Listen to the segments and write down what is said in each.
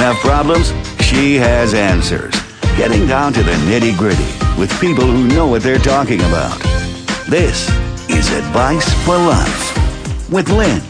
have problems? She has answers. Getting down to the nitty gritty with people who know what they're talking about. This is Advice for Life with Lynn.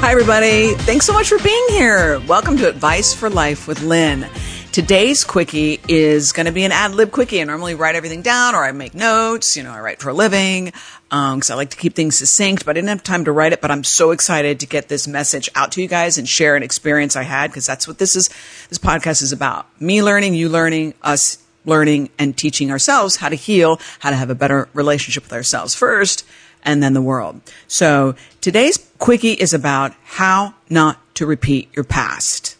Hi, everybody. Thanks so much for being here. Welcome to Advice for Life with Lynn. Today's quickie is going to be an ad lib quickie. I normally write everything down or I make notes. You know, I write for a living because um, I like to keep things succinct, but I didn't have time to write it. But I'm so excited to get this message out to you guys and share an experience I had because that's what this is. This podcast is about me learning, you learning, us learning, and teaching ourselves how to heal, how to have a better relationship with ourselves first and then the world. So today's quickie is about how not to repeat your past,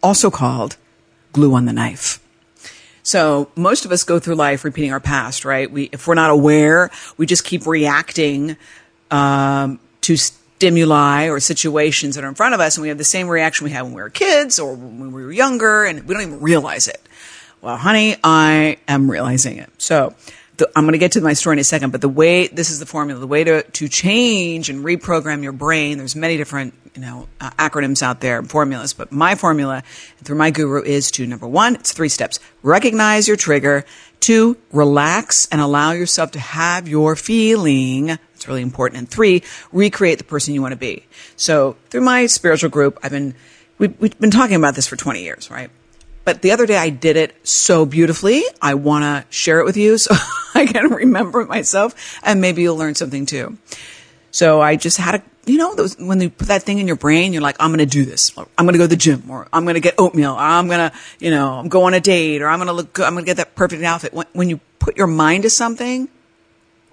also called glue on the knife. So most of us go through life repeating our past, right? We, if we're not aware, we just keep reacting um, to stimuli or situations that are in front of us, and we have the same reaction we had when we were kids or when we were younger, and we don't even realize it. Well, honey, I am realizing it. So the, I'm going to get to my story in a second, but the way this is the formula, the way to, to change and reprogram your brain. There's many different you know uh, acronyms out there, formulas, but my formula through my guru is to number one, it's three steps: recognize your trigger. Two, relax and allow yourself to have your feeling. It's really important. And three, recreate the person you want to be. So through my spiritual group, I've been we've, we've been talking about this for 20 years, right? But the other day I did it so beautifully. I want to share it with you so I can remember myself and maybe you'll learn something too. So I just had a, you know, those, when you put that thing in your brain, you're like, I'm going to do this. I'm going to go to the gym or I'm going to get oatmeal. Or I'm going to, you know, I'm go on a date or I'm going to look good. I'm going to get that perfect outfit. When, when you put your mind to something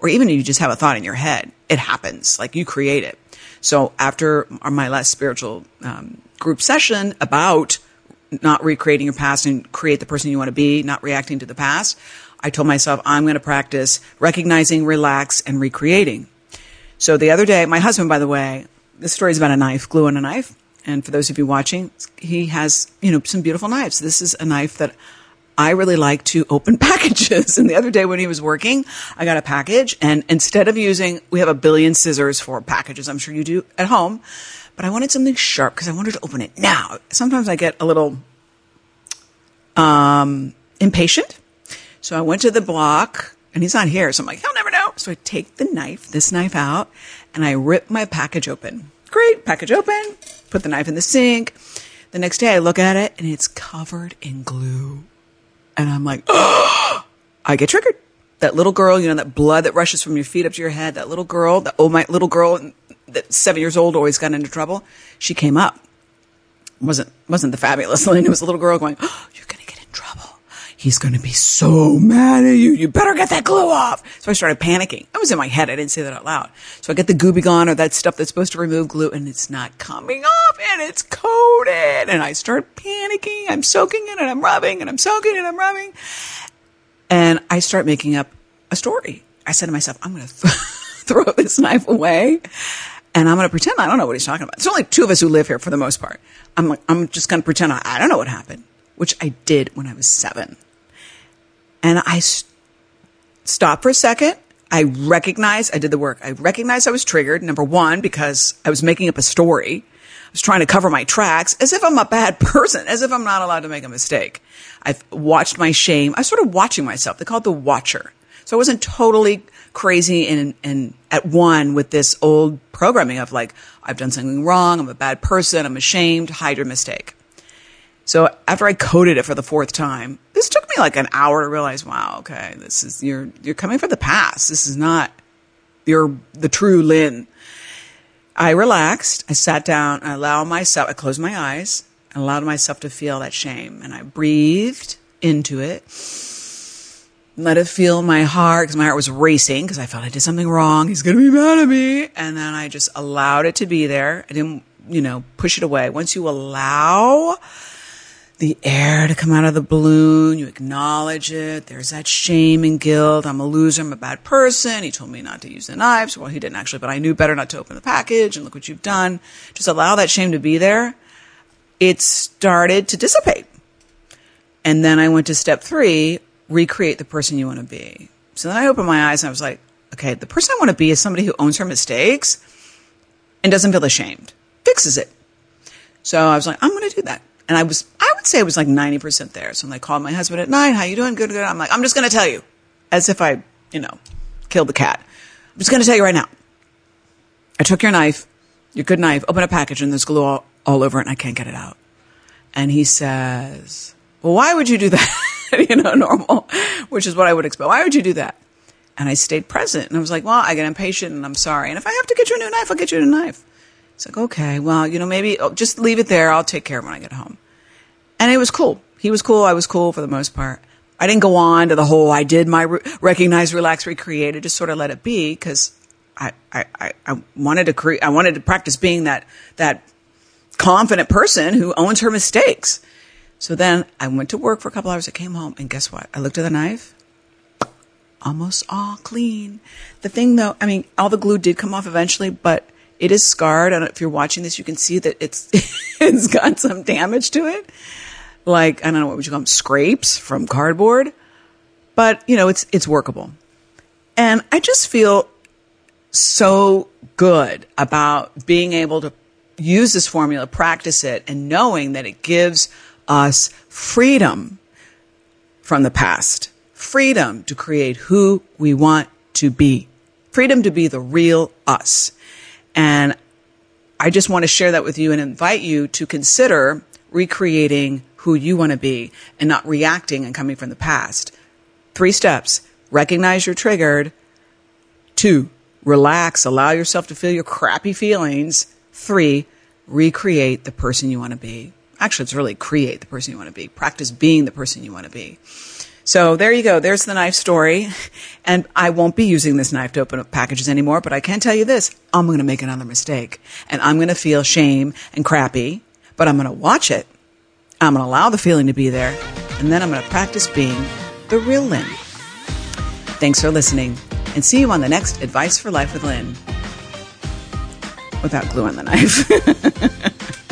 or even you just have a thought in your head, it happens. Like you create it. So after my last spiritual um, group session about not recreating your past and create the person you want to be, not reacting to the past, I told myself I'm going to practice recognizing, relax, and recreating. So the other day, my husband, by the way, this story is about a knife, glue on a knife. And for those of you watching, he has, you know, some beautiful knives. This is a knife that I really like to open packages. And the other day when he was working, I got a package and instead of using, we have a billion scissors for packages. I'm sure you do at home but I wanted something sharp because I wanted to open it now. Sometimes I get a little um, impatient. So I went to the block and he's not here. So I'm like, So I take the knife, this knife out, and I rip my package open. Great, package open, put the knife in the sink. The next day I look at it and it's covered in glue. And I'm like, I get triggered. That little girl, you know, that blood that rushes from your feet up to your head, that little girl, that oh my little girl that seven years old always got into trouble. She came up. wasn't wasn't the fabulous Lynn. It was a little girl going, oh, "You're going to get in trouble. He's going to be so mad at you. You better get that glue off." So I started panicking. I was in my head. I didn't say that out loud. So I get the Gooby Gone or that stuff that's supposed to remove glue, and it's not coming off, and it's coated. And I start panicking. I'm soaking it, and I'm rubbing, and I'm soaking and I'm rubbing, and I start making up a story. I said to myself, "I'm going to." throw this knife away and I'm going to pretend I don't know what he's talking about. There's only two of us who live here for the most part. I'm like, I'm just going to pretend I, I, don't know what happened, which I did when I was seven. And I st- stopped for a second. I recognized I did the work. I recognized I was triggered. Number one, because I was making up a story. I was trying to cover my tracks as if I'm a bad person, as if I'm not allowed to make a mistake. I've watched my shame. I started watching myself. They call it the watcher. So I wasn't totally crazy and, and at one with this old programming of like, I've done something wrong. I'm a bad person. I'm ashamed. Hide your mistake. So after I coded it for the fourth time, this took me like an hour to realize, wow, okay, this is, you're, you're coming from the past. This is not your, the true Lynn. I relaxed. I sat down. I allowed myself, I closed my eyes and allowed myself to feel that shame. And I breathed into it let it feel my heart because my heart was racing because I felt I did something wrong. He's to be mad at me. And then I just allowed it to be there. I didn't, you know, push it away. Once you allow the air to come out of the balloon, you acknowledge it. There's that shame and guilt. I'm a loser. I'm a bad person. He told me not to use the knives. Well, he didn't actually, but I knew better not to open the package and look what you've done. Just allow that shame to be there. It started to dissipate. And then I went to step three, recreate the person you want to be. So then I opened my eyes and I was like, okay, the person I want to be is somebody who owns her mistakes and doesn't feel ashamed, fixes it. So I was like, I'm going to do that. And I was, I would say I was like 90% there. So I'm like, called my husband at night. How you doing? Good, good. I'm like, I'm just going to tell you as if I, you know, killed the cat. I'm just going to tell you right now. I took your knife, your good knife, open a package and there's glue all, all over it and I can't get it out. And he says, well, why would you do that? you know, normal, which is what I would expect. Why would you do that? And I stayed present and I was like, well, I get impatient and I'm sorry. And if I have to get you a new knife, I'll get you a new knife. It's like, okay, well, you know, maybe oh, just leave it there. I'll take care of it when I get home. And it was cool. He was cool. I was cool for the most part. I didn't go on to the whole, I did my re- recognize, relax, recreate. I just sort of let it be because I, I, I wanted to create, I wanted to practice being that, that confident person who owns her mistakes. So then I went to work for a couple hours. I came home and guess what? I looked at the knife. Almost all clean. The thing though, I mean, all the glue did come off eventually, but it is scarred. Don't if you're watching this, you can see that it's, it's got some damage to it. Like, I don't know what would you call them, scrapes from cardboard. But, you know, it's, it's workable. And I just feel so good about being able to use this formula, practice it, and knowing that it gives us freedom from the past, freedom to create who we want to be, freedom to be the real us. And I just want to share that with you and invite you to consider recreating who you want to be and not reacting and coming from the past. Three steps. Recognize you're triggered. Two, relax, allow yourself to feel your crappy feelings. Three, recreate the person you want to be. Actually, it's really create the person you want to be. Practice being the person you want to be. So there you go. There's the knife story. And I won't be using this knife to open up packages anymore, but I can tell you this. I'm going to make another mistake and I'm going to feel shame and crappy, but I'm going to watch it. I'm going to allow the feeling to be there. And then I'm going to practice being the real Lynn. Thanks for listening and see you on the next Advice for Life with Lynn. Without glue on the knife.